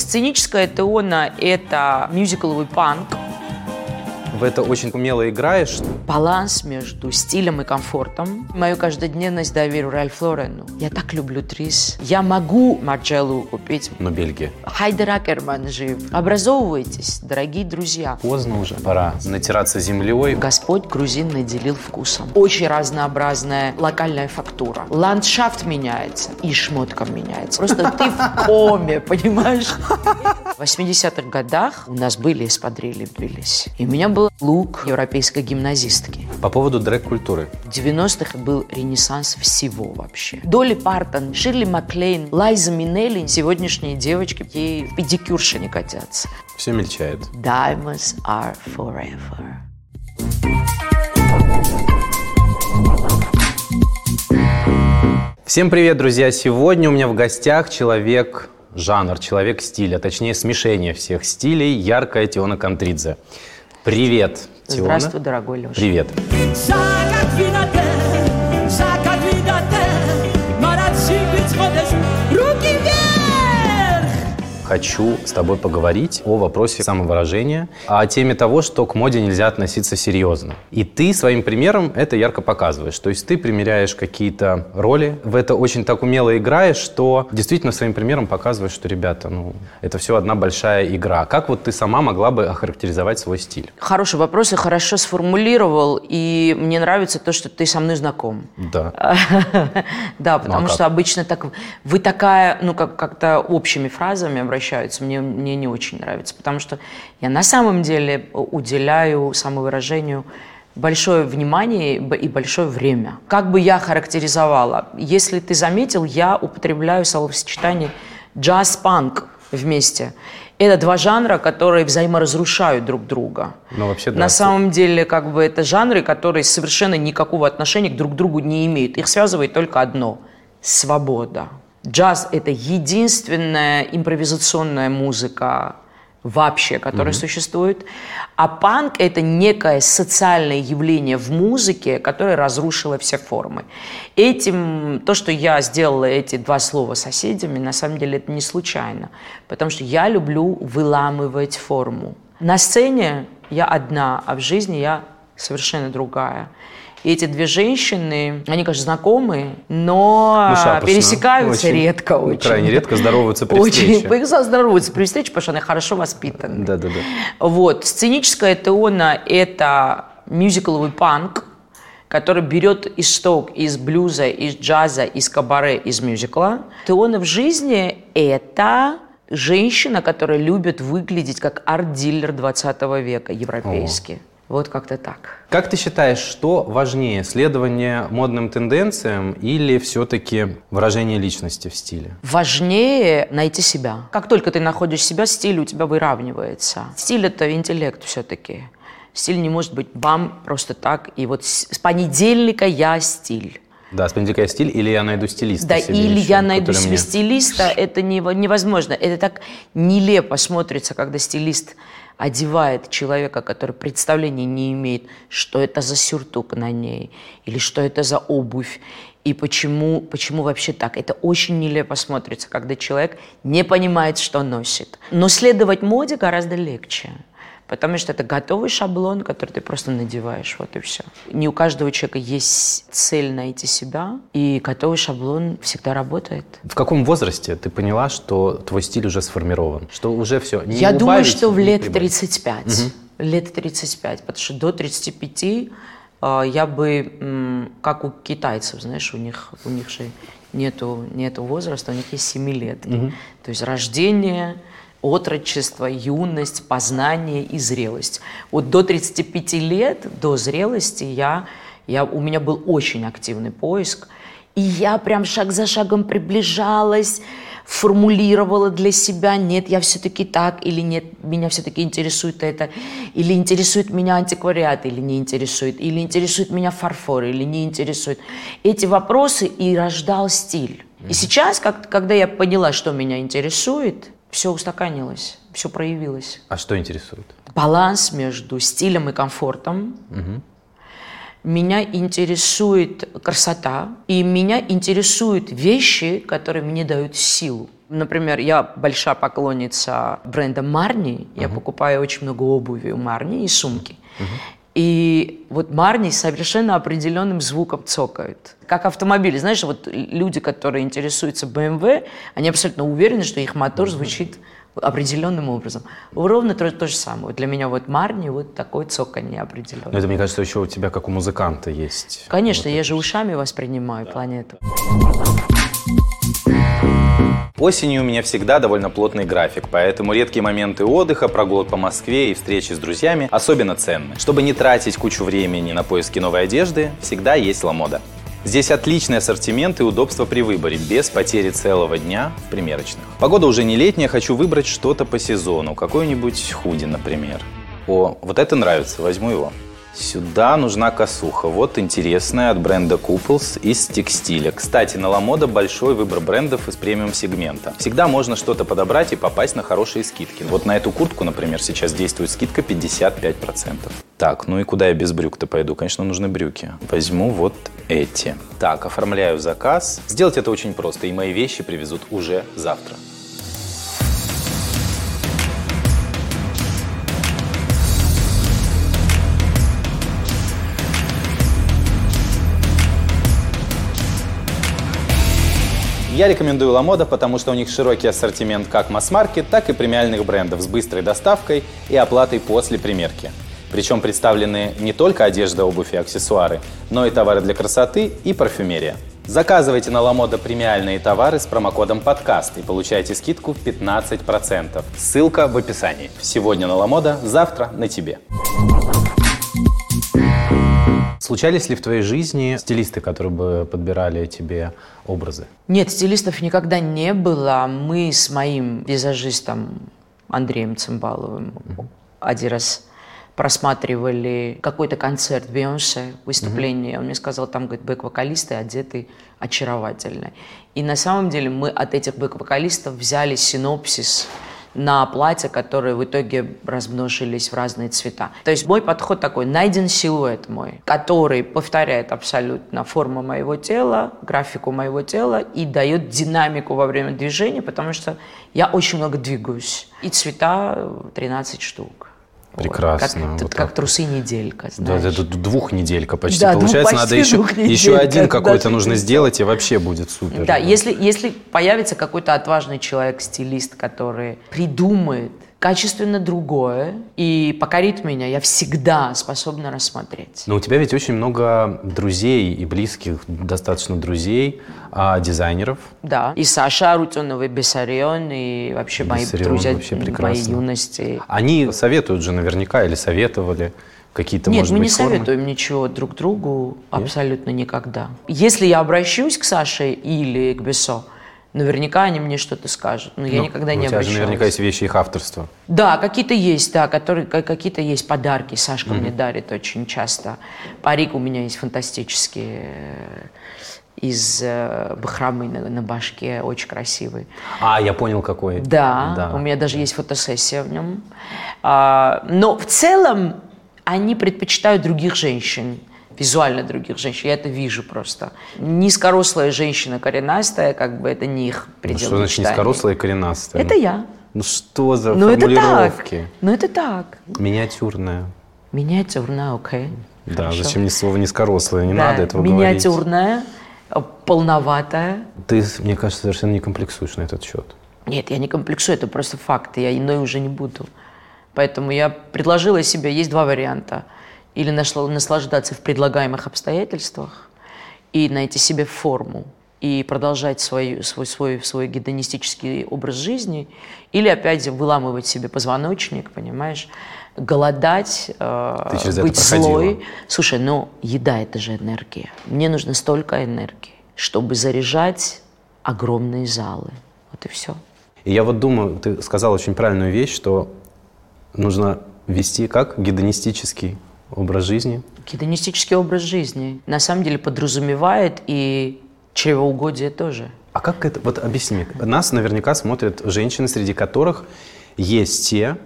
Сценическая теона — это мюзикловый панк, в это очень умело играешь. Баланс между стилем и комфортом. Мою каждодневность доверю Ральф Лорену. Я так люблю Трис. Я могу Марджеллу купить. Но Бельгия. Хайдер Акерман жив. Образовывайтесь, дорогие друзья. Поздно уже. Пора натираться землей. Господь грузин наделил вкусом. Очень разнообразная локальная фактура. Ландшафт меняется, и шмотка меняется. Просто ты в коме, понимаешь? В 80-х годах у нас были эспадрили, бились. И у меня лук европейской гимназистки. По поводу дрэк-культуры. В 90-х был ренессанс всего вообще. Долли Партон, Ширли Маклейн, Лайза Минелли, сегодняшние девочки, ей в педикюрши не катятся. Все мельчает. Diamonds are forever. Всем привет, друзья! Сегодня у меня в гостях человек жанр, человек стиля, точнее смешение всех стилей, яркая Теона Контридзе. Привет, Теона. Здравствуй, дорогой Леша. Привет. Хочу с тобой поговорить о вопросе самовыражения, о теме того, что к моде нельзя относиться серьезно. И ты своим примером это ярко показываешь. То есть ты примеряешь какие-то роли, в это очень так умело играешь, что действительно своим примером показываешь, что, ребята, ну, это все одна большая игра. Как вот ты сама могла бы охарактеризовать свой стиль? Хороший вопрос, и хорошо сформулировал, и мне нравится то, что ты со мной знаком. Да. Да, потому ну, а что обычно так, вы такая, ну, как- как-то общими фразами обращаетесь обращаются, мне, мне не очень нравится, потому что я на самом деле уделяю самовыражению большое внимание и большое время. Как бы я характеризовала? Если ты заметил, я употребляю словосочетание джаз-панк вместе. Это два жанра, которые взаиморазрушают друг друга. Ну, вообще, да. На самом деле, как бы это жанры, которые совершенно никакого отношения к друг другу не имеют. Их связывает только одно – свобода. Джаз – это единственная импровизационная музыка вообще, которая mm-hmm. существует. А панк – это некое социальное явление в музыке, которое разрушило все формы. Этим, то, что я сделала эти два слова соседями, на самом деле это не случайно. Потому что я люблю выламывать форму. На сцене я одна, а в жизни я совершенно другая. И эти две женщины, они, конечно, знакомые, но ну, пересекаются очень, редко очень. Крайне редко здороваются при очень, встрече. Очень здороваются при встрече, потому что они хорошо воспитаны. Да, да, да. Вот. Сценическая теона – это мюзикловый панк, который берет исток из блюза, из джаза, из кабаре, из мюзикла. Теона в жизни – это женщина, которая любит выглядеть как арт-дилер 20 века, европейский. О. Вот как-то так. Как ты считаешь, что важнее, следование модным тенденциям или все-таки выражение личности в стиле? Важнее найти себя. Как только ты находишь себя, стиль у тебя выравнивается. Стиль – это интеллект все-таки. Стиль не может быть вам просто так. И вот с понедельника я стиль. Да, с понедельника я стиль, или я найду стилиста. Да, или еще, я найду себе мне... стилиста, это невозможно. Это так нелепо смотрится, когда стилист одевает человека, который представления не имеет, что это за сюртук на ней, или что это за обувь, и почему, почему вообще так. Это очень нелепо смотрится, когда человек не понимает, что носит. Но следовать моде гораздо легче. Потому что это готовый шаблон, который ты просто надеваешь, вот и все. Не у каждого человека есть цель найти себя, и готовый шаблон всегда работает. В каком возрасте ты поняла, что твой стиль уже сформирован? Что уже все? Не Я думаю, что в лет прибавить. 35. Угу. Лет 35, потому что до 35 э, я бы, как у китайцев, знаешь, у них, у них же нету, нету возраста, у них есть 7 лет. Угу. То есть рождение, отрочество, юность, познание и зрелость. Вот до 35 лет, до зрелости, я, я, у меня был очень активный поиск, и я прям шаг за шагом приближалась, формулировала для себя, нет, я все-таки так, или нет, меня все-таки интересует это, или интересует меня антиквариат, или не интересует, или интересует меня фарфор, или не интересует. Эти вопросы и рождал стиль. И сейчас, как, когда я поняла, что меня интересует, все устаканилось, все проявилось. А что интересует? Баланс между стилем и комфортом. Угу. Меня интересует красота, и меня интересуют вещи, которые мне дают силу. Например, я большая поклонница бренда Марни. Я uh-huh. покупаю очень много обуви у Марни и сумки. Uh-huh. И вот Марни совершенно определенным звуком цокают. Как автомобили. Знаешь, вот люди, которые интересуются BMW, они абсолютно уверены, что их мотор звучит определенным образом. Ровно то, то же самое. Для меня вот Марни вот такой цоканье определенный. Но это, мне кажется, еще у тебя, как у музыканта, есть. Конечно, вот я же ушами воспринимаю да. планету. Осенью у меня всегда довольно плотный график, поэтому редкие моменты отдыха, прогулок по Москве и встречи с друзьями особенно ценны. Чтобы не тратить кучу времени на поиски новой одежды, всегда есть Ламода. Здесь отличный ассортимент и удобство при выборе, без потери целого дня в примерочных. Погода уже не летняя, хочу выбрать что-то по сезону, какой-нибудь худи, например. О, вот это нравится, возьму его. Сюда нужна косуха. Вот интересная от бренда Couples из текстиля. Кстати, на Ламода большой выбор брендов из премиум-сегмента. Всегда можно что-то подобрать и попасть на хорошие скидки. Вот на эту куртку, например, сейчас действует скидка 55%. Так, ну и куда я без брюк-то пойду? Конечно, нужны брюки. Возьму вот эти. Так, оформляю заказ. Сделать это очень просто, и мои вещи привезут уже завтра. Я рекомендую Ламода, потому что у них широкий ассортимент как масс-маркет, так и премиальных брендов с быстрой доставкой и оплатой после примерки. Причем представлены не только одежда, обувь и аксессуары, но и товары для красоты и парфюмерия. Заказывайте на Ламода премиальные товары с промокодом подкаст и получайте скидку в 15%. Ссылка в описании. Сегодня на Ламода, завтра на тебе. Случались ли в твоей жизни стилисты, которые бы подбирали тебе образы? Нет, стилистов никогда не было. Мы с моим визажистом Андреем Цымбаловым mm-hmm. один раз просматривали какой-то концерт Бейонсе, выступление. Mm-hmm. Он мне сказал, там, говорит, бэк-вокалисты одеты очаровательно. И на самом деле мы от этих бэк-вокалистов взяли синопсис на платья, которые в итоге размножились в разные цвета. То есть мой подход такой, найден силуэт мой, который повторяет абсолютно форму моего тела, графику моего тела и дает динамику во время движения, потому что я очень много двигаюсь. И цвета 13 штук. Прекрасно. Вот, как, вот как трусы неделька, знаешь. Да, это двухнеделька почти. Да, Получается, почти надо еще, еще один какой-то нужно сделать, и вообще будет супер. Да, да. Если, если появится какой-то отважный человек-стилист, который придумает качественно другое и покорит меня, я всегда способна рассмотреть. Но у тебя ведь очень много друзей и близких, достаточно друзей, а, дизайнеров. Да, и Саша Арутюнова, и Бессарион, и вообще мои друзья вообще моей юности. Они советуют же наверняка или советовали какие-то, Нет, может мы быть, не формы? советуем ничего друг другу Нет? абсолютно никогда. Если я обращусь к Саше или к Бессо, Наверняка они мне что-то скажут, но ну, я никогда не обращалась. У тебя же наверняка есть вещи их авторства. Да, какие-то есть, да, которые, какие-то есть подарки. Сашка mm-hmm. мне дарит очень часто. Парик у меня есть фантастический э, из э, бахромы на, на башке, очень красивый. А, я понял, какой. Да, да. у меня даже есть фотосессия в нем. А, но в целом они предпочитают других женщин визуально других женщин. Я это вижу просто. Низкорослая женщина коренастая, как бы это не их предел ну, Что значит мечтаний. низкорослая и коренастая? Это я. Ну что за ну, формулировки? Это так. Ну это так. Миниатюрная. Миниатюрная, окей. Okay. Да, Хорошо. зачем мне слово низкорослая? Не да, надо этого миниатюрная, говорить. полноватая. Ты, мне кажется, совершенно не комплексуешь на этот счет. Нет, я не комплексую, это просто факт. Я иной уже не буду. Поэтому я предложила себе, есть два варианта – или наслаждаться в предлагаемых обстоятельствах и найти себе форму и продолжать свой, свой, свой, свой гедонистический образ жизни, или опять выламывать себе позвоночник, понимаешь, голодать, э, быть злой. Слушай, ну еда это же энергия. Мне нужно столько энергии, чтобы заряжать огромные залы. Вот и все. И я вот думаю, ты сказал очень правильную вещь, что нужно вести как гедонистический образ жизни? Гедонистический образ жизни на самом деле подразумевает и чревоугодие тоже. А как это, вот объясни, нас наверняка смотрят женщины, среди которых есть те,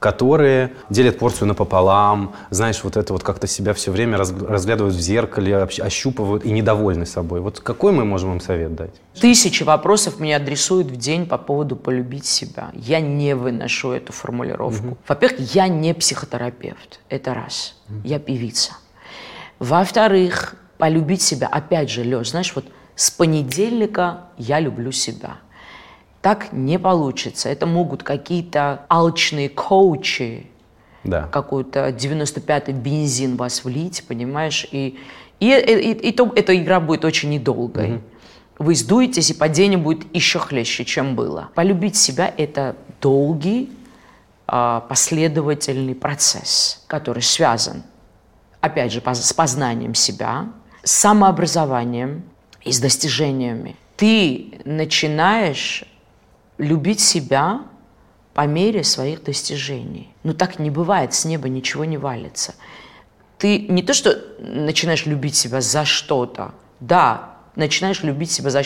которые делят порцию напополам, знаешь, вот это вот как-то себя все время разглядывают в зеркале, ощупывают и недовольны собой. Вот какой мы можем им совет дать? Тысячи вопросов мне адресуют в день по поводу полюбить себя. Я не выношу эту формулировку. Угу. Во-первых, я не психотерапевт. Это раз. Угу. Я певица. Во-вторых, полюбить себя, опять же, Леш, знаешь, вот с понедельника я люблю себя. Так не получится. Это могут какие-то алчные коучи, да. какой-то 95-й бензин вас влить, понимаешь? И, и, и, и, и то, эта игра будет очень недолгой. Угу. Вы сдуетесь, и падение будет еще хлеще, чем было. Полюбить себя – это долгий, а, последовательный процесс, который связан, опять же, с познанием себя, с самообразованием и с достижениями. Ты начинаешь любить себя по мере своих достижений. Но так не бывает, с неба ничего не валится. Ты не то, что начинаешь любить себя за что-то, да, начинаешь любить себя за,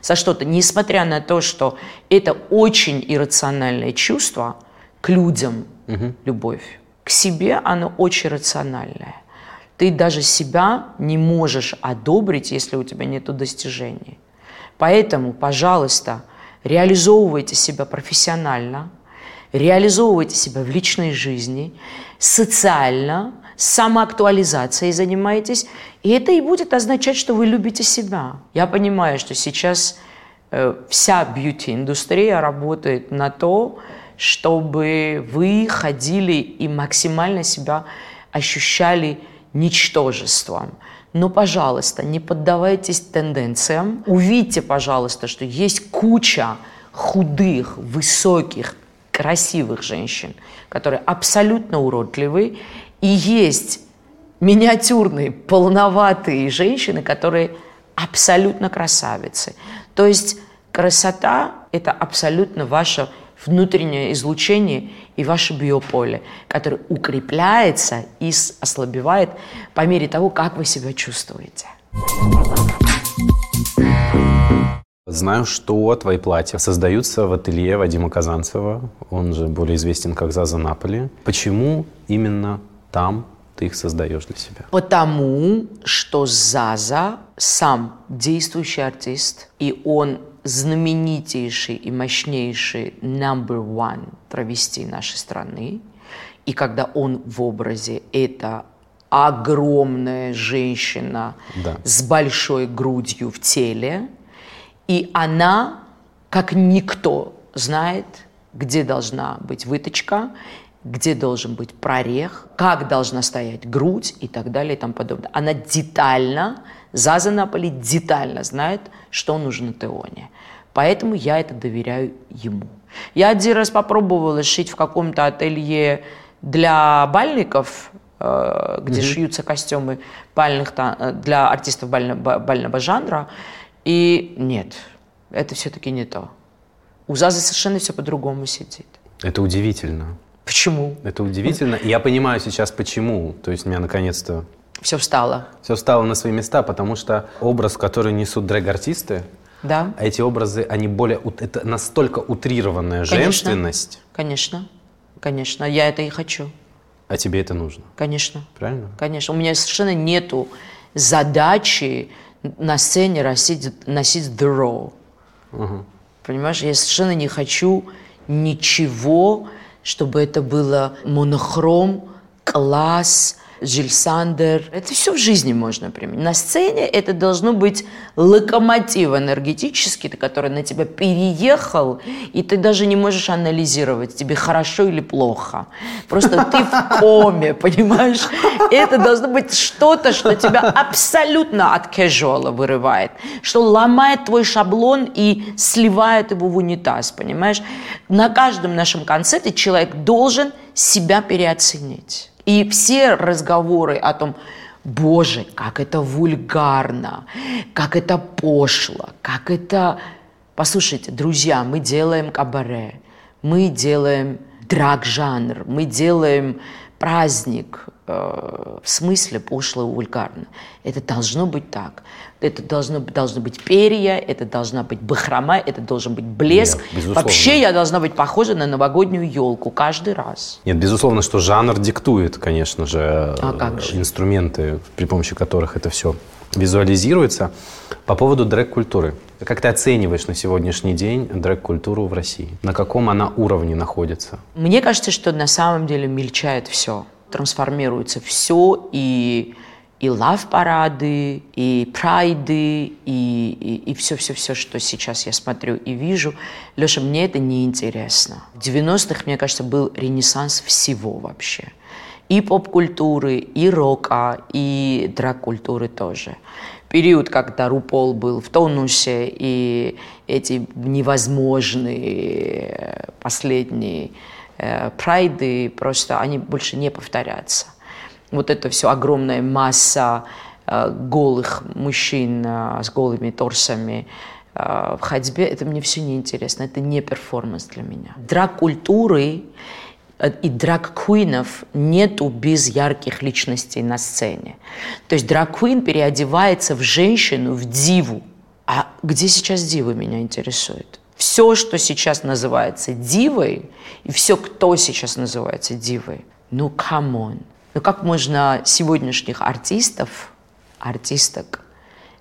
за что-то, несмотря на то, что это очень иррациональное чувство к людям, угу. любовь. К себе оно очень рациональное. Ты даже себя не можешь одобрить, если у тебя нет достижений. Поэтому, пожалуйста, реализовывайте себя профессионально, реализовывайте себя в личной жизни, социально, самоактуализацией занимаетесь, и это и будет означать, что вы любите себя. Я понимаю, что сейчас э, вся бьюти-индустрия работает на то, чтобы вы ходили и максимально себя ощущали ничтожеством. Но, пожалуйста, не поддавайтесь тенденциям. Увидьте, пожалуйста, что есть куча худых, высоких, красивых женщин, которые абсолютно уродливы, и есть миниатюрные, полноватые женщины, которые абсолютно красавицы. То есть красота – это абсолютно ваша внутреннее излучение и ваше биополе, которое укрепляется и ослабевает по мере того, как вы себя чувствуете. Знаю, что твои платья создаются в ателье Вадима Казанцева, он же более известен как Заза Наполи. Почему именно там ты их создаешь для себя? Потому что Заза сам действующий артист, и он знаменитейший и мощнейший number one травести нашей страны. И когда он в образе, это огромная женщина да. с большой грудью в теле, и она, как никто, знает, где должна быть выточка, где должен быть прорех, как должна стоять грудь и так далее и тому подобное. Она детально, Заза Наполи детально знает, что нужно Теоне. Поэтому я это доверяю ему. Я один раз попробовала шить в каком-то ателье для бальников, э, где mm-hmm. шьются костюмы бальных, э, для артистов бального, бального жанра. И нет, это все-таки не то. У Зазы совершенно все по-другому сидит. Это удивительно. Почему? Это удивительно. Я понимаю сейчас, почему. То есть меня наконец-то... Все встало. Все встало на свои места, потому что образ, который несут дрэг-артисты, да. А эти образы, они более... Это настолько утрированная конечно, женственность. Конечно, конечно. Я это и хочу. А тебе это нужно? Конечно. Правильно? Конечно. У меня совершенно нету задачи на сцене носить, носить the raw. Угу. Понимаешь, я совершенно не хочу ничего, чтобы это было монохром, класс, Жиль Сандер. Это все в жизни можно применить. На сцене это должно быть локомотив энергетический, который на тебя переехал, и ты даже не можешь анализировать, тебе хорошо или плохо. Просто ты в коме, понимаешь? Это должно быть что-то, что тебя абсолютно от casual вырывает, что ломает твой шаблон и сливает его в унитаз, понимаешь? На каждом нашем концерте человек должен себя переоценить. И все разговоры о том, боже, как это вульгарно, как это пошло, как это... Послушайте, друзья, мы делаем кабаре, мы делаем драг-жанр, мы делаем праздник, э, в смысле пошло и вульгарно. Это должно быть так. Это должно, должно быть перья, это должна быть бахрома, это должен быть блеск. Нет, Вообще я должна быть похожа на новогоднюю елку каждый раз. Нет, безусловно, что жанр диктует, конечно же, А как же? инструменты, при помощи которых это все визуализируется. По поводу дрэк-культуры. Как ты оцениваешь на сегодняшний день дрэк-культуру в России? На каком она уровне находится? Мне кажется, что на самом деле мельчает все. Трансформируется все, и, и лав-парады, и прайды, и, и, все-все-все, что сейчас я смотрю и вижу. Леша, мне это неинтересно. В 90-х, мне кажется, был ренессанс всего вообще. И поп-культуры, и рока, и драг-культуры тоже период, когда Рупол был в тонусе, и эти невозможные последние э, прайды, просто они больше не повторятся. Вот это все огромная масса э, голых мужчин э, с голыми торсами э, в ходьбе, это мне все неинтересно, это не перформанс для меня. Драг-культуры и драг-квинов нету без ярких личностей на сцене. То есть драг-квин переодевается в женщину, в диву. А где сейчас дивы меня интересует? Все, что сейчас называется дивой, и все, кто сейчас называется дивой, ну, come on. Ну, как можно сегодняшних артистов, артисток,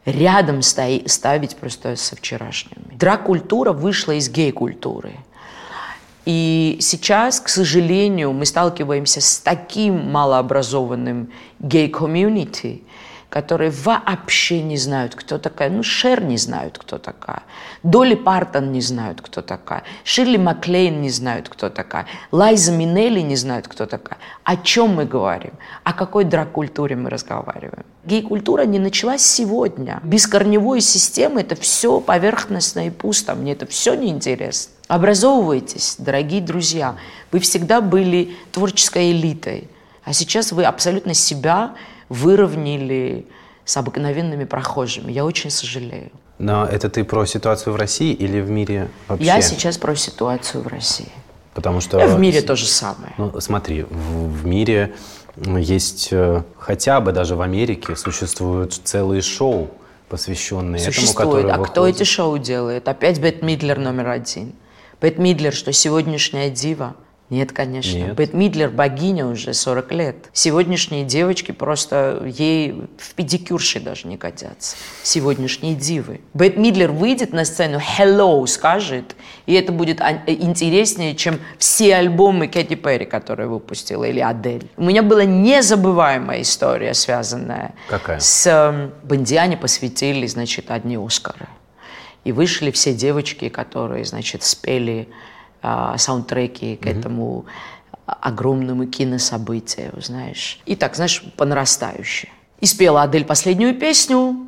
рядом ставить просто со вчерашними? Drag культура вышла из гей-культуры – и сейчас, к сожалению, мы сталкиваемся с таким малообразованным гей-комьюнити, которые вообще не знают, кто такая. Ну, Шер не знают, кто такая. Долли Партон не знают, кто такая. Ширли Маклейн не знают, кто такая. Лайза Минелли не знают, кто такая. О чем мы говорим? О какой драг-культуре мы разговариваем? Гей-культура не началась сегодня. Без корневой системы это все поверхностно и пусто. Мне это все неинтересно. Образовывайтесь, дорогие друзья. Вы всегда были творческой элитой. А сейчас вы абсолютно себя выровняли с обыкновенными прохожими. Я очень сожалею. Но это ты про ситуацию в России или в мире вообще? Я сейчас про ситуацию в России. Потому что... И в мире то же самое. Ну, смотри, в, в мире есть, э, хотя бы даже в Америке существуют целые шоу, посвященные Существует. этому, которые А выходят. кто эти шоу делает? Опять Бет Мидлер номер один. Бет Мидлер, что сегодняшняя дива – нет, конечно. Нет. Бет Мидлер богиня уже 40 лет. Сегодняшние девочки просто ей в педикюрши даже не годятся. Сегодняшние дивы. Бет Мидлер выйдет на сцену, hello скажет, и это будет интереснее, чем все альбомы Кэти Перри, которые выпустила, или Адель. У меня была незабываемая история, связанная Какая? с... Э, Бондиане посвятили, значит, одни Оскары. И вышли все девочки, которые, значит, спели а, саундтреки к этому огромному кинособытию, знаешь. И так, знаешь, по нарастающей. И спела Адель последнюю песню,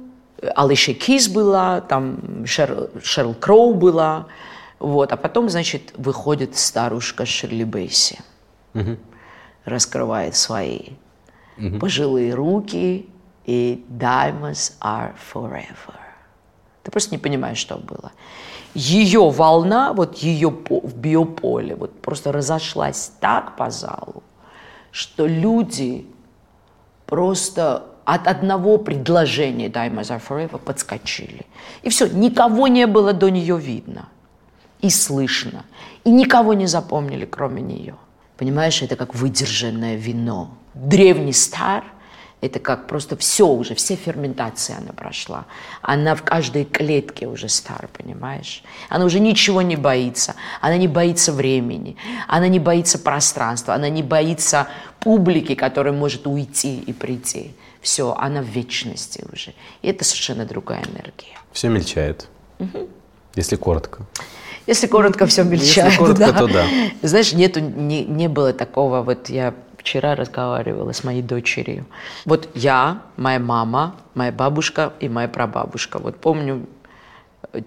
Алиша Кис была, там Шер, Шерл Кроу была, вот. А потом, значит, выходит старушка Шерли Бейси, Мгм. раскрывает свои пожилые руки и «Diamonds are forever». Ты просто не понимаешь, что было. Ее волна, вот ее в биополе, вот просто разошлась так по залу, что люди просто от одного предложения «Diamonds are forever» подскочили. И все, никого не было до нее видно и слышно. И никого не запомнили, кроме нее. Понимаешь, это как выдержанное вино. Древний стар – это как просто все уже, все ферментации она прошла. Она в каждой клетке уже стар, понимаешь? Она уже ничего не боится. Она не боится времени. Она не боится пространства. Она не боится публики, которая может уйти и прийти. Все, она в вечности уже. И это совершенно другая энергия. Все мельчает. Если коротко. Если коротко, все мельчает. коротко, да. то да. Знаешь, нету, не, не было такого, вот я вчера разговаривала с моей дочерью. Вот я, моя мама, моя бабушка и моя прабабушка. Вот помню э,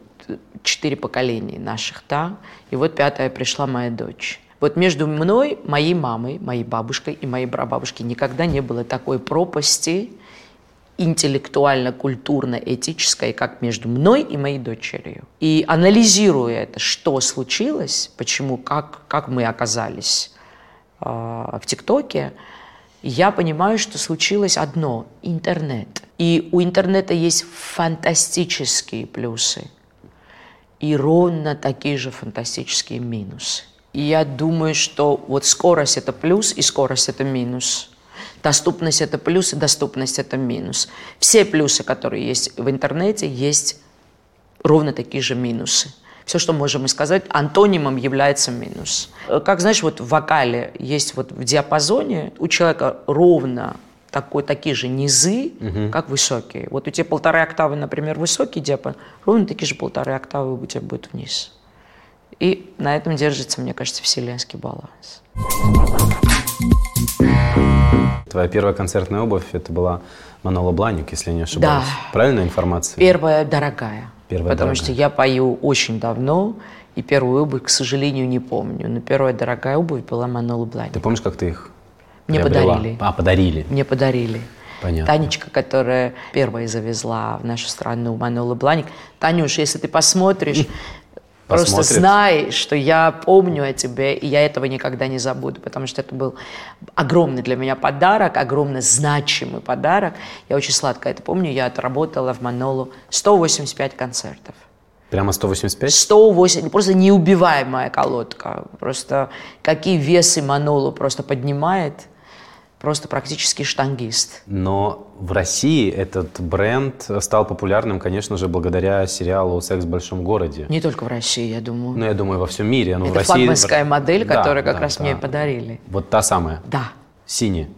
четыре поколения наших, да, и вот пятая пришла моя дочь. Вот между мной, моей мамой, моей бабушкой и моей прабабушкой никогда не было такой пропасти интеллектуально-культурно-этической, как между мной и моей дочерью. И анализируя это, что случилось, почему, как, как мы оказались в ТикТоке, я понимаю, что случилось одно – интернет. И у интернета есть фантастические плюсы и ровно такие же фантастические минусы. И я думаю, что вот скорость – это плюс и скорость – это минус. Доступность – это плюс и доступность – это минус. Все плюсы, которые есть в интернете, есть ровно такие же минусы. Все, что можем сказать, антонимом является минус. Как знаешь, вот в вокале есть вот в диапазоне у человека ровно такой, такие же низы, угу. как высокие. Вот у тебя полторы октавы, например, высокий диапазон, ровно такие же полторы октавы у тебя будет вниз. И на этом держится, мне кажется, вселенский баланс. Твоя первая концертная обувь – это была Манола Бланик, если не ошибаюсь. Да. Правильная информация? Первая дорогая. Первая потому дорогая. что я пою очень давно, и первую обувь, к сожалению, не помню. Но первая дорогая обувь была Манола Бланик. Ты помнишь, как ты их Мне приобрела? подарили. А, подарили. Мне подарили. Понятно. Танечка, которая первая завезла в нашу страну Манола Бланик. Танюш, если ты посмотришь, просто Посмотрит. знай, что я помню о тебе, и я этого никогда не забуду, потому что это был огромный для меня подарок, огромно значимый подарок. Я очень сладко это помню. Я отработала в Манолу 185 концертов. Прямо 185? 108, просто неубиваемая колодка. Просто какие весы Манолу просто поднимает. Просто практически штангист. Но в России этот бренд стал популярным, конечно же, благодаря сериалу «Секс в большом городе». Не только в России, я думаю. Ну, я думаю, во всем мире. Но в Это России... флагманская модель, Да, которую как да, раз да. мне подарили. Вот та самая, Да. синяя.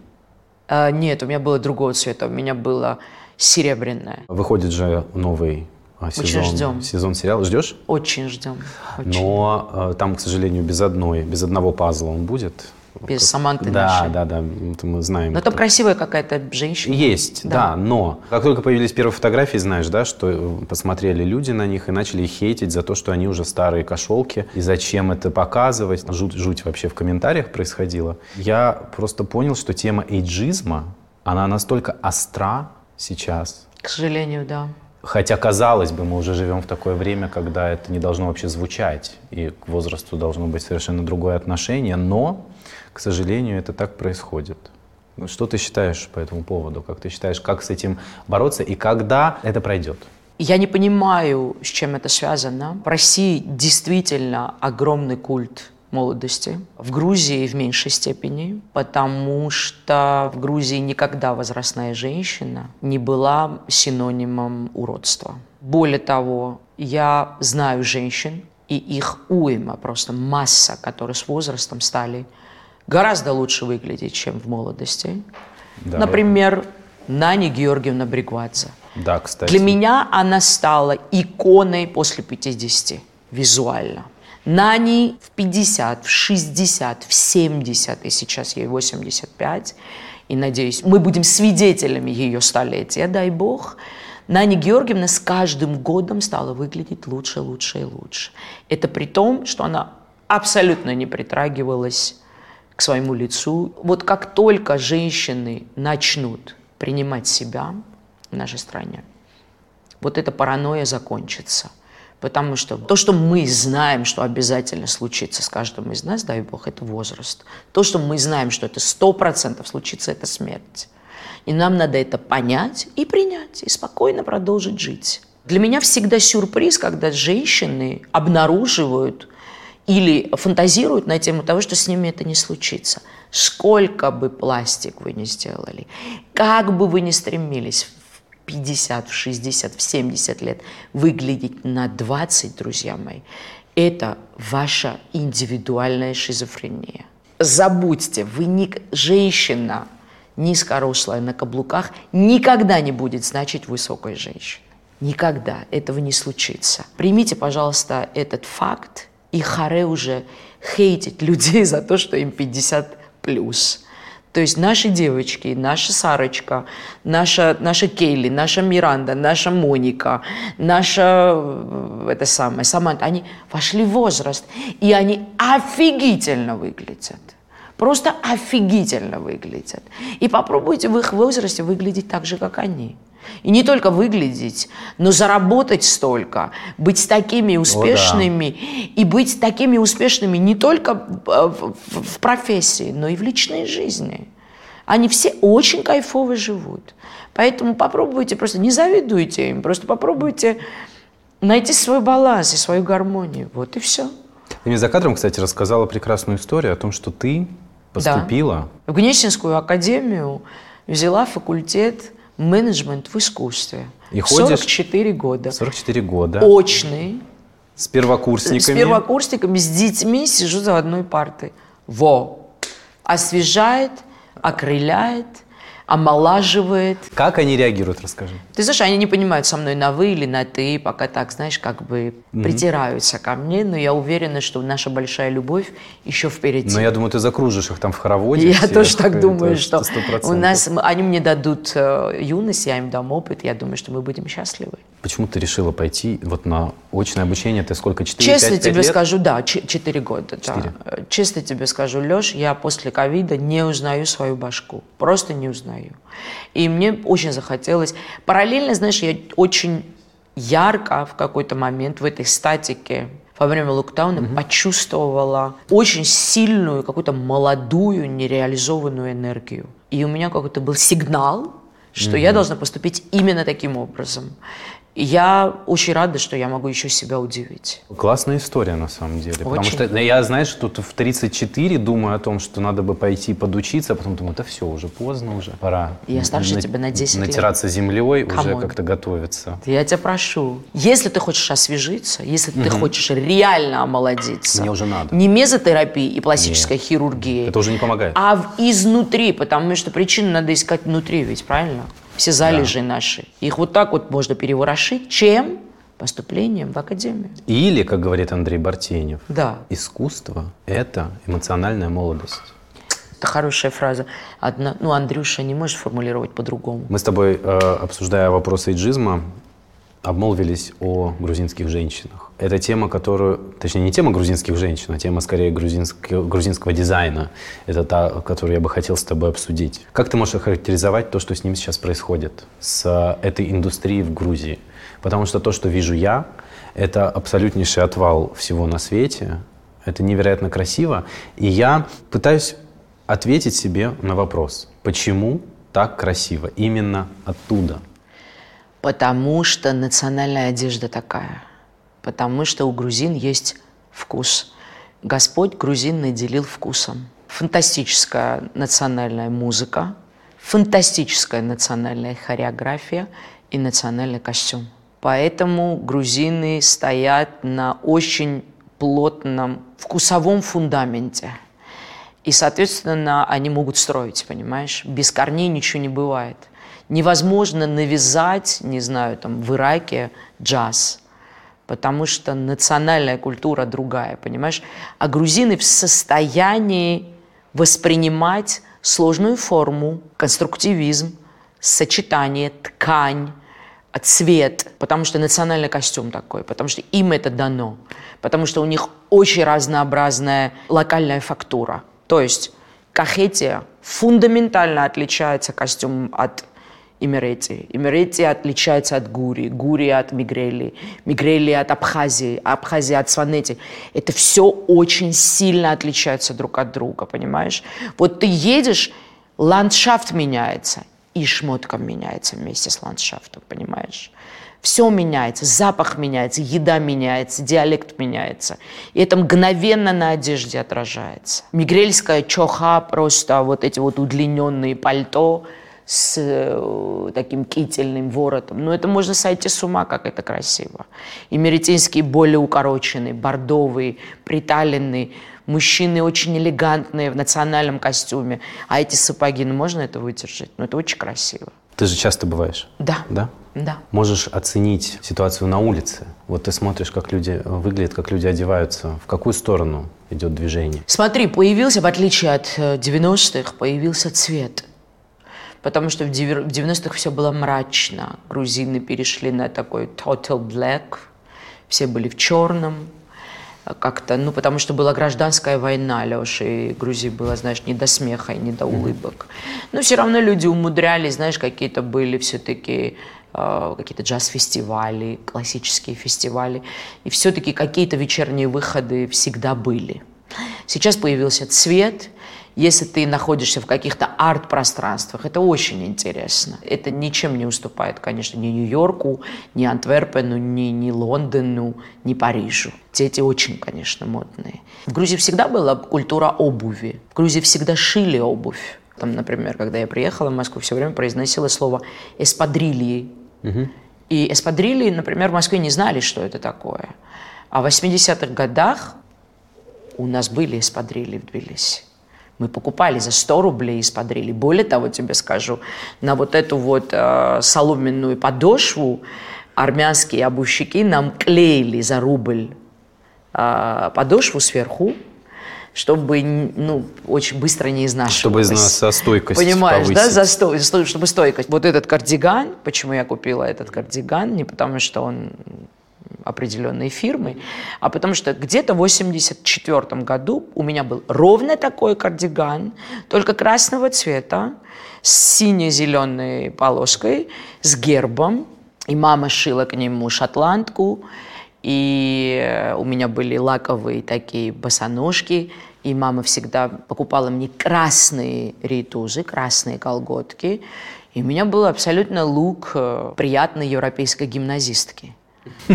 А, нет, у меня было другого цвета. У меня было серебряное. Выходит же новый а, сезон, ждем. сезон сериала. Ждешь? Очень ждем. Очень. Но э, там, к сожалению, без одной, без одного пазла он будет. Без Саманты Да, нашей. да, да, это мы знаем. Но там кто. красивая какая-то женщина. Есть, да. Да. но как только появились первые фотографии, знаешь, да, что э, посмотрели люди на них и начали их хейтить за то, что они уже старые кошелки, и зачем это показывать. Жуть, жуть вообще в комментариях происходила. Я просто понял, что тема эйджизма, она настолько остра сейчас, К сожалению, да. Хотя, казалось бы, мы уже живем в такое время, когда это не должно вообще звучать, и к возрасту должно быть совершенно другое отношение, но, к сожалению, это так происходит. Что ты считаешь по этому поводу? Как ты считаешь, как с этим бороться и когда это пройдет? Я не понимаю, с чем это связано. В России действительно огромный культ молодости. В Грузии в меньшей степени, потому что в Грузии никогда возрастная женщина не была синонимом уродства. Более того, я знаю женщин, и их уйма, просто масса, которые с возрастом стали гораздо лучше выглядеть, чем в молодости. Да. Например, Нани Георгиевна Бригвадзе. Да, кстати. Для меня она стала иконой после 50 визуально. Нани в 50, в 60, в 70, и сейчас ей 85. И надеюсь, мы будем свидетелями ее столетия, дай бог. Нани Георгиевна с каждым годом стала выглядеть лучше, лучше и лучше. Это при том, что она абсолютно не притрагивалась к своему лицу. Вот как только женщины начнут принимать себя в нашей стране, вот эта паранойя закончится. Потому что то, что мы знаем, что обязательно случится с каждым из нас, дай бог, это возраст. То, что мы знаем, что это сто процентов случится, это смерть. И нам надо это понять и принять, и спокойно продолжить жить. Для меня всегда сюрприз, когда женщины обнаруживают или фантазируют на тему того, что с ними это не случится. Сколько бы пластик вы ни сделали, как бы вы ни стремились в 50, в 60, в 70 лет выглядеть на 20, друзья мои, это ваша индивидуальная шизофрения. Забудьте, вы не женщина низкорослая на каблуках никогда не будет значить высокой женщиной. Никогда этого не случится. Примите, пожалуйста, этот факт и харе уже хейтить людей за то, что им 50 плюс. То есть наши девочки, наша Сарочка, наша, наша Кейли, наша Миранда, наша Моника, наша э, это самое, Саманта, они вошли в возраст, и они офигительно выглядят. Просто офигительно выглядят. И попробуйте в их возрасте выглядеть так же, как они. И не только выглядеть, но заработать столько, быть такими успешными и быть такими успешными не только э, в, в- в профессии, но и в личной жизни. Они все очень кайфово живут. Поэтому попробуйте, просто не завидуйте им, просто попробуйте найти свой баланс и свою гармонию. Вот и все. Ты мне за кадром, кстати, рассказала прекрасную историю о том, что ты поступила... Да. В Гнесинскую академию взяла факультет менеджмент в искусстве. И ходишь... 44 года. 44 года. Очный. С первокурсниками. С первокурсниками, с детьми сижу за одной партой. Во! Освежает, окрыляет – омолаживает. Как они реагируют, расскажи. Ты знаешь, они не понимают со мной на «вы» или на «ты», пока так, знаешь, как бы mm-hmm. притираются ко мне, но я уверена, что наша большая любовь еще впереди. Но я думаю, ты закружишь их там в хороводе. Я тоже так думаю, что 100%. у нас, они мне дадут э, юность, я им дам опыт, я думаю, что мы будем счастливы. Почему ты решила пойти вот на очное обучение? Ты сколько, 4 Честно 5, 5 тебе лет? скажу, да, 4 года. 4. Да. Честно тебе скажу, Леш, я после ковида не узнаю свою башку. Просто не узнаю. И мне очень захотелось. Параллельно, знаешь, я очень ярко в какой-то момент в этой статике во время локдауна mm-hmm. почувствовала очень сильную, какую-то молодую, нереализованную энергию. И у меня какой-то был сигнал, что mm-hmm. я должна поступить именно таким образом я очень рада, что я могу еще себя удивить. Классная история, на самом деле. Очень. Потому что я, знаешь, тут в 34 думаю о том, что надо бы пойти подучиться, а потом думаю, да все, уже поздно уже, пора. Я старше на, тебя на 10 Натираться лет. землей, Come уже как-то готовиться. Я тебя прошу. Если ты хочешь освежиться, если ты хочешь реально омолодиться. Мне уже надо. Не мезотерапия и пластическая Нет. хирургия. Это уже не помогает. А изнутри, потому что причину надо искать внутри ведь, правильно? Все залежи да. наши. Их вот так вот можно переворошить, чем поступлением в академию. Или, как говорит Андрей Бартенев, да. искусство – это эмоциональная молодость. Это хорошая фраза. Одна, ну, Андрюша не может формулировать по-другому. Мы с тобой, э, обсуждая вопросы иджизма, обмолвились о грузинских женщинах. Это тема, которую, точнее, не тема грузинских женщин, а тема скорее грузинского, грузинского дизайна. Это та, которую я бы хотел с тобой обсудить. Как ты можешь охарактеризовать то, что с ним сейчас происходит, с этой индустрией в Грузии? Потому что то, что вижу я, это абсолютнейший отвал всего на свете. Это невероятно красиво. И я пытаюсь ответить себе на вопрос, почему так красиво именно оттуда – Потому что национальная одежда такая. Потому что у грузин есть вкус. Господь грузин наделил вкусом. Фантастическая национальная музыка, фантастическая национальная хореография и национальный костюм. Поэтому грузины стоят на очень плотном вкусовом фундаменте. И, соответственно, они могут строить, понимаешь? Без корней ничего не бывает – невозможно навязать, не знаю, там в Ираке джаз, потому что национальная культура другая, понимаешь? А грузины в состоянии воспринимать сложную форму, конструктивизм, сочетание, ткань, цвет, потому что национальный костюм такой, потому что им это дано, потому что у них очень разнообразная локальная фактура. То есть Кахетия фундаментально отличается костюмом от Имеретии. Имеретия отличается от Гури, Гури от Мигрели, Мигрели от Абхазии, Абхазия от Сванети. Это все очень сильно отличается друг от друга, понимаешь? Вот ты едешь, ландшафт меняется, и шмотка меняется вместе с ландшафтом, понимаешь? Все меняется, запах меняется, еда меняется, диалект меняется. И это мгновенно на одежде отражается. Мигрельская чоха, просто вот эти вот удлиненные пальто – с э, таким кительным воротом. Но это можно сойти с ума, как это красиво. И меретинские более укороченные, бордовые, приталенные. Мужчины очень элегантные в национальном костюме. А эти сапоги, ну можно это выдержать? Ну это очень красиво. Ты же часто бываешь? Да. Да? Да. Можешь оценить ситуацию на улице. Вот ты смотришь, как люди выглядят, как люди одеваются. В какую сторону идет движение? Смотри, появился, в отличие от 90-х, э, появился цвет потому что в 90-х все было мрачно. Грузины перешли на такой total black, все были в черном, как-то, ну, потому что была гражданская война, Леша, и Грузии было, знаешь, не до смеха и не до улыбок. Но все равно люди умудрялись, знаешь, какие-то были все-таки э, какие-то джаз-фестивали, классические фестивали. И все-таки какие-то вечерние выходы всегда были. Сейчас появился цвет, если ты находишься в каких-то арт-пространствах, это очень интересно. Это ничем не уступает, конечно, ни Нью-Йорку, ни Антверпену, ни, ни Лондону, ни Парижу. Дети очень, конечно, модные. В Грузии всегда была культура обуви. В Грузии всегда шили обувь. Там, например, когда я приехала в Москву, все время произносила слово «эспадрильи». Угу. И эспадрильи, например, в Москве не знали, что это такое. А в 80-х годах у нас были эспадрильи в Тбилиси. Мы покупали за 100 рублей из подрили. Более того, тебе скажу, на вот эту вот э, соломенную подошву армянские обувщики нам клеили за рубль э, подошву сверху, чтобы ну, очень быстро не изнашивалось. Чтобы из нас стойкость Понимаешь, повысить. да, за сто, чтобы стойкость. Вот этот кардиган, почему я купила этот кардиган, не потому что он определенной фирмы, а потому что где-то в 1984 году у меня был ровно такой кардиган, только красного цвета, с сине-зеленой полоской, с гербом, и мама шила к нему шотландку, и у меня были лаковые такие босоножки, и мама всегда покупала мне красные рейтузы, красные колготки, и у меня был абсолютно лук э, приятной европейской гимназистки.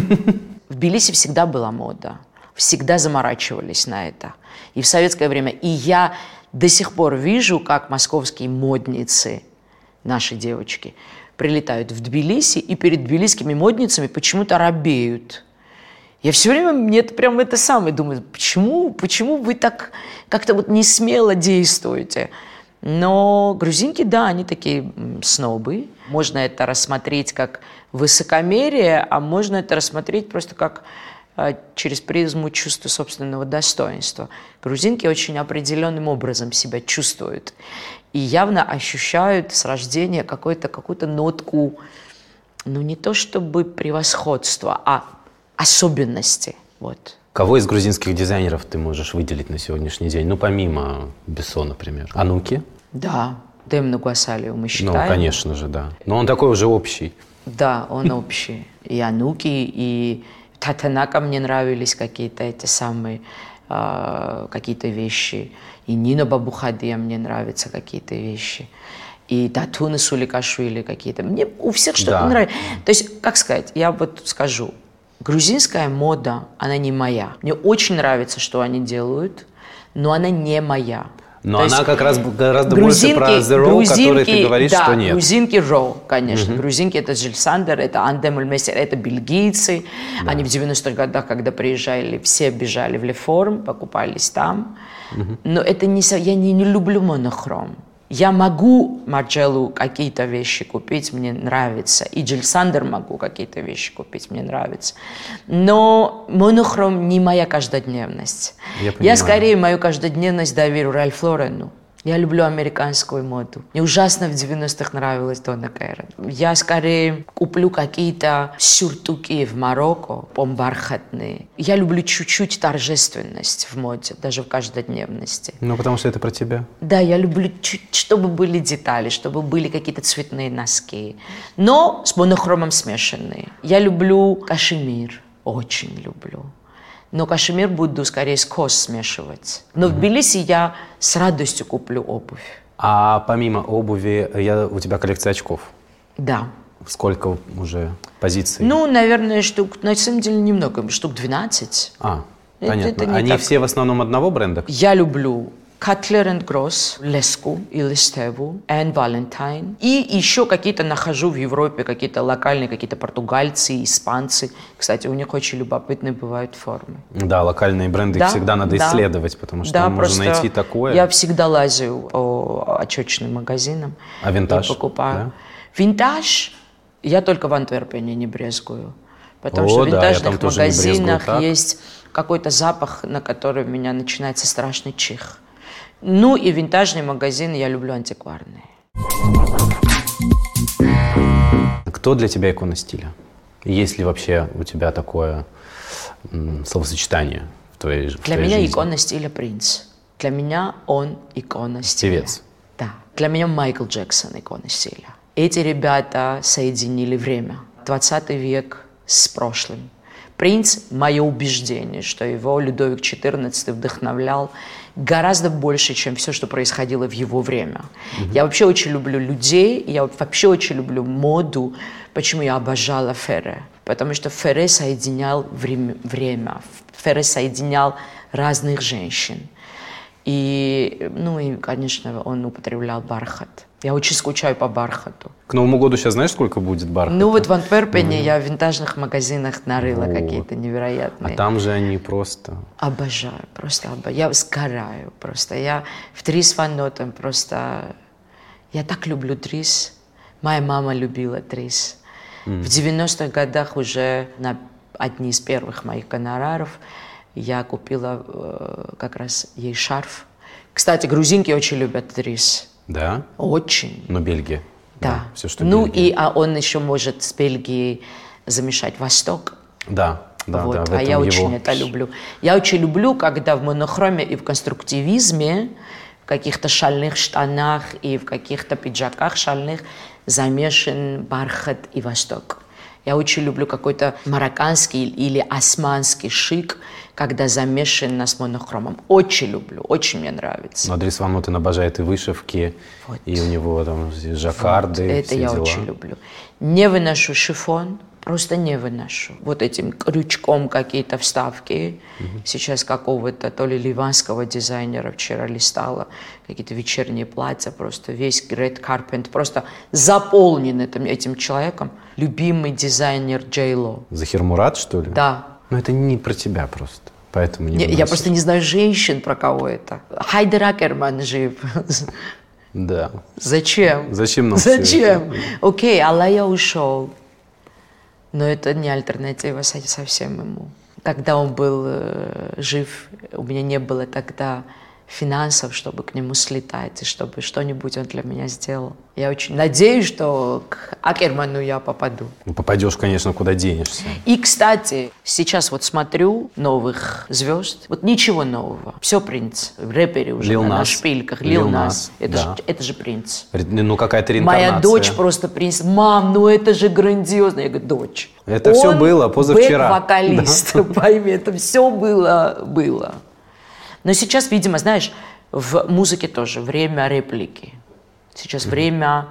В Тбилиси всегда была мода. Всегда заморачивались на это. И в советское время. И я до сих пор вижу, как московские модницы, наши девочки, прилетают в Тбилиси и перед тбилисскими модницами почему-то робеют. Я все время, мне это прям это самое думаю, почему, почему вы так как-то вот не смело действуете? Но грузинки, да, они такие снобы. Можно это рассмотреть как высокомерие, а можно это рассмотреть просто как а, через призму чувства собственного достоинства. Грузинки очень определенным образом себя чувствуют и явно ощущают с рождения какую-то какую нотку, ну не то чтобы превосходства, а особенности. Вот. Кого из грузинских дизайнеров ты можешь выделить на сегодняшний день? Ну, помимо Бессо, например. Ануки? Да, Демну Гуасалию мы считаем. Ну, конечно же, да. Но он такой уже общий. Да, он общий. И Ануки, и Татанака мне нравились какие-то эти самые э, какие-то вещи. И Нина Бабухадия мне нравятся какие-то вещи. И Татуна Суликашвили какие-то. Мне у всех что-то да. нравится. То есть, как сказать, я вот скажу, грузинская мода, она не моя. Мне очень нравится, что они делают, но она не моя. Но То она как раз гораздо грузинки, больше про The Row, грузинки, который ты говоришь, да, что нет. грузинки Роу, конечно. Угу. Грузинки это Жиль Сандер, это Андемуль Мессер, это бельгийцы. Да. Они в 90-х годах, когда приезжали, все бежали в Леформ, покупались там. Угу. Но это не, я не, не люблю монохром. Я могу Марджелу какие-то вещи купить, мне нравится. И Джиль Сандер могу какие-то вещи купить, мне нравится. Но монохром не моя каждодневность. Я, я скорее мою каждодневность доверю Ральф Лорену. Я люблю американскую моду. Мне ужасно в 90-х нравилась Донна Кэрон. Я скорее куплю какие-то сюртуки в Марокко, бархатные. Я люблю чуть-чуть торжественность в моде, даже в каждодневности. Ну, потому что это про тебя. Да, я люблю, чуть, чтобы были детали, чтобы были какие-то цветные носки. Но с монохромом смешанные. Я люблю кашемир. Очень люблю но кашемир буду скорее с кос смешивать. Но в Тбилиси я с радостью куплю обувь. А помимо обуви, я, у тебя коллекция очков? Да. Сколько уже позиций? Ну, наверное, штук, на самом деле немного, штук 12. А, понятно. Это, это Они так. все в основном одного бренда? Я люблю Cutler and Gross, Леску или Стеву, and Valentine. И еще какие-то нахожу в Европе, какие-то локальные, какие-то португальцы, испанцы. Кстати, у них очень любопытные бывают формы. Да, локальные бренды да, всегда надо да. исследовать, потому что да, можно найти такое. Я всегда лазю по очечным магазинам. А винтаж? И покупаю. Да? Винтаж я только в Антверпене не брезгую. Потому О, что в винтажных да, магазинах есть какой-то запах, на который у меня начинается страшный чих. Ну и винтажный магазин, я люблю антикварные. Кто для тебя икона стиля? Есть ли вообще у тебя такое словосочетание в твоей, в Для твоей меня жизни? икона стиля принц. Для меня он икона стиля. Певец. Да. Для меня Майкл Джексон икона стиля. Эти ребята соединили время. 20 век с прошлым. принц – мое убеждение, что его Людовик XIV вдохновлял гораздо больше, чем все, что происходило в его время. Mm-hmm. Я вообще очень люблю людей, я вообще очень люблю моду. Почему я обожала Ферре? Потому что Ферре соединял время, время. Ферре соединял разных женщин. И, ну и, конечно, он употреблял бархат. Я очень скучаю по бархату. К Новому году сейчас знаешь, сколько будет бархата? Ну вот в Антверпене mm. я в винтажных магазинах нарыла вот. какие-то невероятные. А там же они просто... Обожаю, просто обожаю. Я сгораю просто. Я в Трис Ванотом просто... Я так люблю Трис. Моя мама любила Трис. Mm. В 90-х годах уже на одни из первых моих гонораров я купила э, как раз ей шарф. Кстати, грузинки очень любят Трис. Да? Очень. Но Бельгия. Да. да все, что ну Бельгия. и а он еще может с Бельгией замешать Восток. Да. Да, вот. да, а я его... очень это люблю. Я очень люблю, когда в монохроме и в конструктивизме, в каких-то шальных штанах и в каких-то пиджаках шальных замешан бархат и восток. Я очень люблю какой-то марокканский или османский шик, когда замешан с монохромом. Очень люблю, очень мне нравится. Но Адрес Ван Нотен обожает и вышивки, вот. и у него там жаккарды. Вот. Это я дела. очень люблю. Не выношу шифон, просто не выношу. Вот этим крючком какие-то вставки. Угу. Сейчас какого-то то ли ливанского дизайнера вчера листала, какие-то вечерние платья, просто весь Грет Карпент просто заполнен этим, этим человеком. Любимый дизайнер Джейло. Захир Мурат, что ли? Да. Но это не про тебя просто. Поэтому не, не Я просто не знаю женщин, про кого это. Хайдер Акерман жив. Да. Зачем? Зачем нам Зачем? Окей, Аллая ушел. Но это не альтернатива совсем ему. Когда он был э, жив, у меня не было тогда финансов, чтобы к нему слетать, и чтобы что-нибудь он для меня сделал. Я очень надеюсь, что к Акерману я попаду. Ну, попадешь, конечно, куда денешься. И, кстати, сейчас вот смотрю новых звезд. Вот ничего нового. Все принц. В рэпере уже Лил на, Нас. шпильках. Лил, Нас. Это, да. же, это же принц. Ну, какая-то реинкарнация. Моя дочь просто принц. Мам, ну это же грандиозно. Я говорю, дочь. Это он все было позавчера. вокалист, да. пойми, это все было, было. Но сейчас, видимо, знаешь, в музыке тоже время реплики. Сейчас mm-hmm. время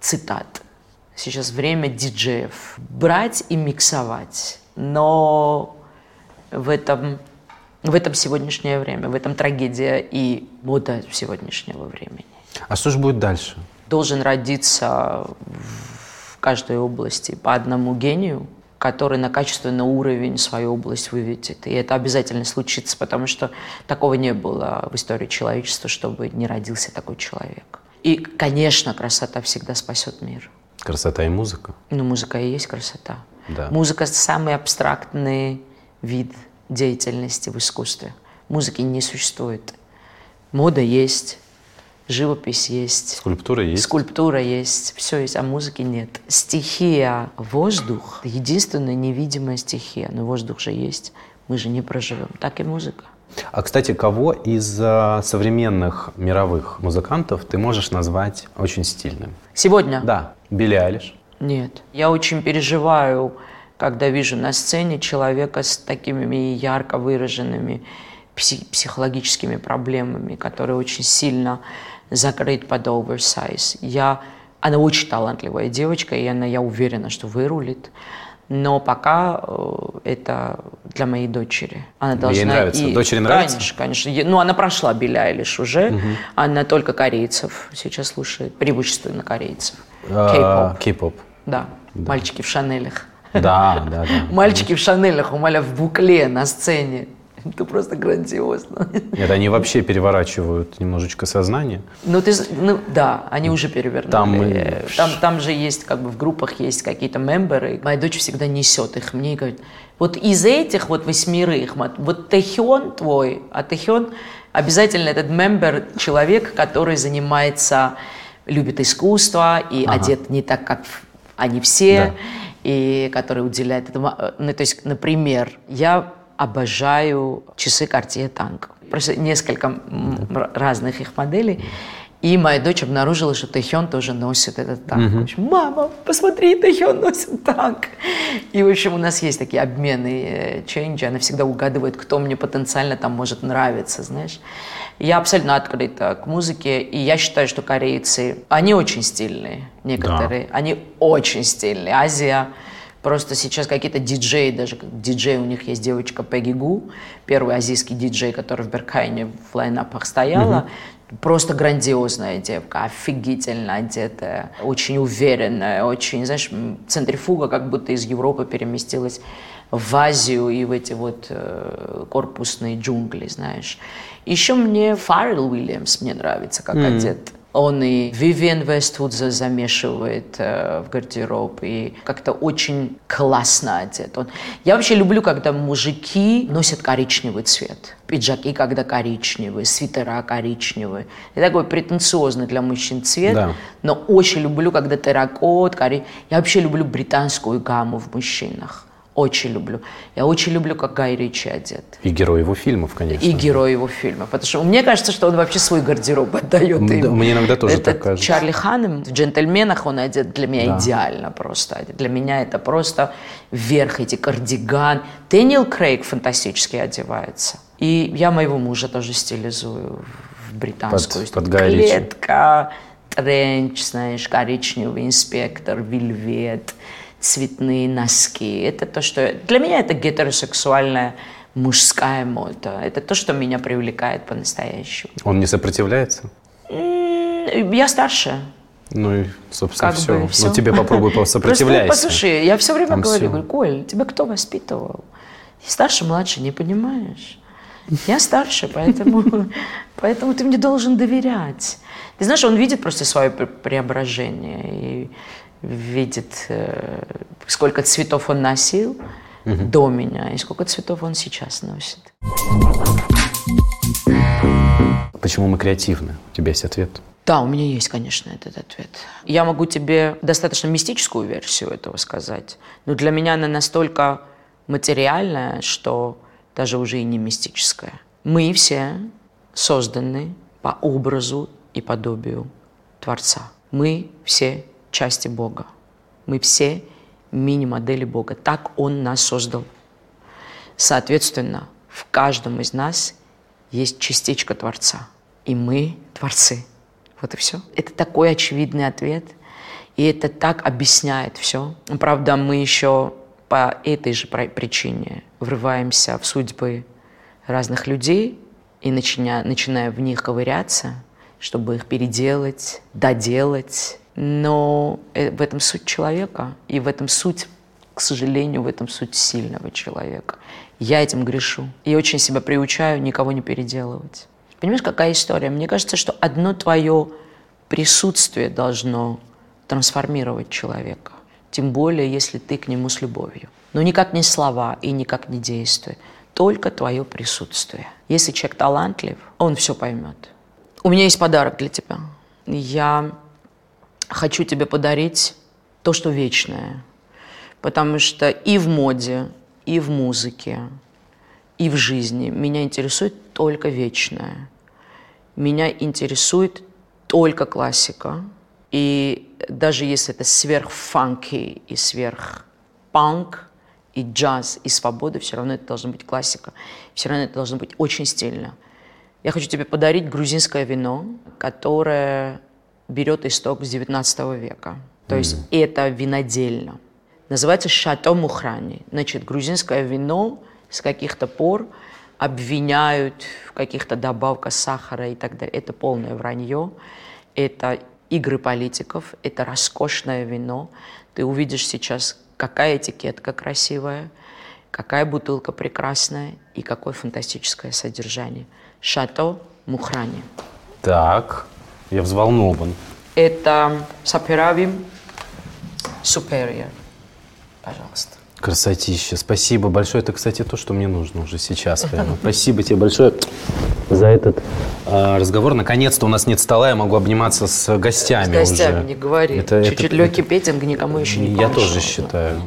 цитат. Сейчас время диджеев. Брать и миксовать. Но в этом, в этом сегодняшнее время, в этом трагедия и мода сегодняшнего времени. А что же будет дальше? Должен родиться в каждой области по одному гению, который на качественный уровень свою область выведет. И это обязательно случится, потому что такого не было в истории человечества, чтобы не родился такой человек. И, конечно, красота всегда спасет мир. Красота и музыка? Ну, музыка и есть красота. Да. Музыка – самый абстрактный вид деятельности в искусстве. Музыки не существует. Мода есть, живопись есть. Скульптура есть. Скульптура есть, все есть, а музыки нет. Стихия воздух – единственная невидимая стихия, но воздух же есть, мы же не проживем. Так и музыка. А, кстати, кого из uh, современных мировых музыкантов ты можешь назвать очень стильным? Сегодня? Да. Билли Алиш? Нет. Я очень переживаю, когда вижу на сцене человека с такими ярко выраженными психологическими проблемами, которые очень сильно закрыт под оверсайз. Я, она очень талантливая девочка, и она, я уверена, что вырулит. Но пока э, это для моей дочери. Она должна Ей нравится. И... Дочери нравится? Конечно, конечно. Ну, она прошла Билли Айлиш уже. Угу. Она только корейцев сейчас слушает, преимущественно корейцев. А, кей-поп. Да. да. Мальчики в Шанелях. Да, да, да. Мальчики в Шанелях, у Маля в букле на сцене. Это просто грандиозно. Нет, они вообще переворачивают немножечко сознание. Ну, ты, ну да, они уже перевернули. Там, там, там же есть, как бы в группах есть какие-то мемберы. Моя дочь всегда несет их мне и говорит, вот из этих вот восьмерых, вот Тэхён твой, а Тэхён обязательно этот мембер, человек, который занимается, любит искусство и ага. одет не так, как они все, да. и который уделяет этому. Ну, то есть, например, я обожаю часы Cartier Tank. Просто несколько разных их моделей. И моя дочь обнаружила, что Тэхён тоже носит этот танк. Угу. В общем, Мама, посмотри, Тэхён носит танк. И, в общем, у нас есть такие обмены э, ченджи. Она всегда угадывает, кто мне потенциально там может нравиться, знаешь. Я абсолютно открыта к музыке, и я считаю, что корейцы, они очень стильные, некоторые. Да. Они очень стильные. Азия, Просто сейчас какие-то диджеи, даже диджей у них есть девочка Пегги Гу, первый азийский диджей, который в Беркайне в лайнапах стояла. Угу. Просто грандиозная девка, офигительно одетая, очень уверенная, очень, знаешь, центрифуга как будто из Европы переместилась в Азию и в эти вот э, корпусные джунгли, знаешь. Еще мне Фаррелл Уильямс мне нравится, как mm. одет. Он и Вивиан Вествуд замешивает э, в гардероб, и как-то очень классно одет. Он... Я вообще люблю, когда мужики носят коричневый цвет. Пиджаки, когда коричневые, свитера коричневые. Это такой претенциозный для мужчин цвет, да. но очень люблю, когда терракот, кори... Я вообще люблю британскую гамму в мужчинах. Очень люблю. Я очень люблю, как Гай Ричи одет. И герой его фильмов, конечно. И герой его фильмов. Потому что мне кажется, что он вообще свой гардероб отдает им. Да, мне иногда тоже это так кажется. Чарли Ханнем в «Джентльменах» он одет для меня да. идеально просто. Для меня это просто верх, эти кардиган. Дэниел Крейг фантастически одевается. И я моего мужа тоже стилизую в британскую. Под, под Гай Клетка, тренч, знаешь, коричневый инспектор, вельвет цветные носки. Это то, что... Для меня это гетеросексуальная мужская мода. Это то, что меня привлекает по-настоящему. Он не сопротивляется? Я старше. Ну и, собственно, как все. Бы, все. Ну тебе попробуй посопротивляйся. Просто, послушай, я все время Там говорю, все. говорю, Коль, тебя кто воспитывал? Старше, младше, не понимаешь? Я старше, поэтому, поэтому ты мне должен доверять. Ты знаешь, он видит просто свое преображение. И видит, э, сколько цветов он носил угу. до меня и сколько цветов он сейчас носит. Почему мы креативны? У тебя есть ответ? Да, у меня есть, конечно, этот ответ. Я могу тебе достаточно мистическую версию этого сказать, но для меня она настолько материальная, что даже уже и не мистическая. Мы все созданы по образу и подобию Творца. Мы все части Бога. Мы все мини-модели Бога. Так Он нас создал. Соответственно, в каждом из нас есть частичка Творца. И мы Творцы. Вот и все. Это такой очевидный ответ. И это так объясняет все. Правда, мы еще по этой же причине врываемся в судьбы разных людей и начиная, начиная в них ковыряться, чтобы их переделать, доделать, но э, в этом суть человека, и в этом суть, к сожалению, в этом суть сильного человека. Я этим грешу. И очень себя приучаю никого не переделывать. Понимаешь, какая история? Мне кажется, что одно твое присутствие должно трансформировать человека. Тем более, если ты к нему с любовью. Но никак не слова и никак не действия. Только твое присутствие. Если человек талантлив, он все поймет. У меня есть подарок для тебя. Я хочу тебе подарить то, что вечное. Потому что и в моде, и в музыке, и в жизни меня интересует только вечное. Меня интересует только классика. И даже если это сверхфанки и сверхпанк, и джаз, и свобода, все равно это должна быть классика. Все равно это должно быть очень стильно. Я хочу тебе подарить грузинское вино, которое берет исток с 19 века. То mm. есть это винодельно. Называется «Шато Мухрани». Значит, грузинское вино с каких-то пор обвиняют в каких-то добавках сахара и так далее. Это полное вранье. Это игры политиков, это роскошное вино. Ты увидишь сейчас, какая этикетка красивая, какая бутылка прекрасная и какое фантастическое содержание. Шато Мухрани. Так, я взволнован. Это Саперавим Superior. Пожалуйста. Красотища. Спасибо большое. Это, кстати, то, что мне нужно уже сейчас. Прямо. Спасибо тебе большое за этот э, разговор. Наконец-то у нас нет стола, я могу обниматься с гостями. С гостями, уже. не говори. Чуть-чуть это, легкий это... петинг никому еще не Я тоже считаю.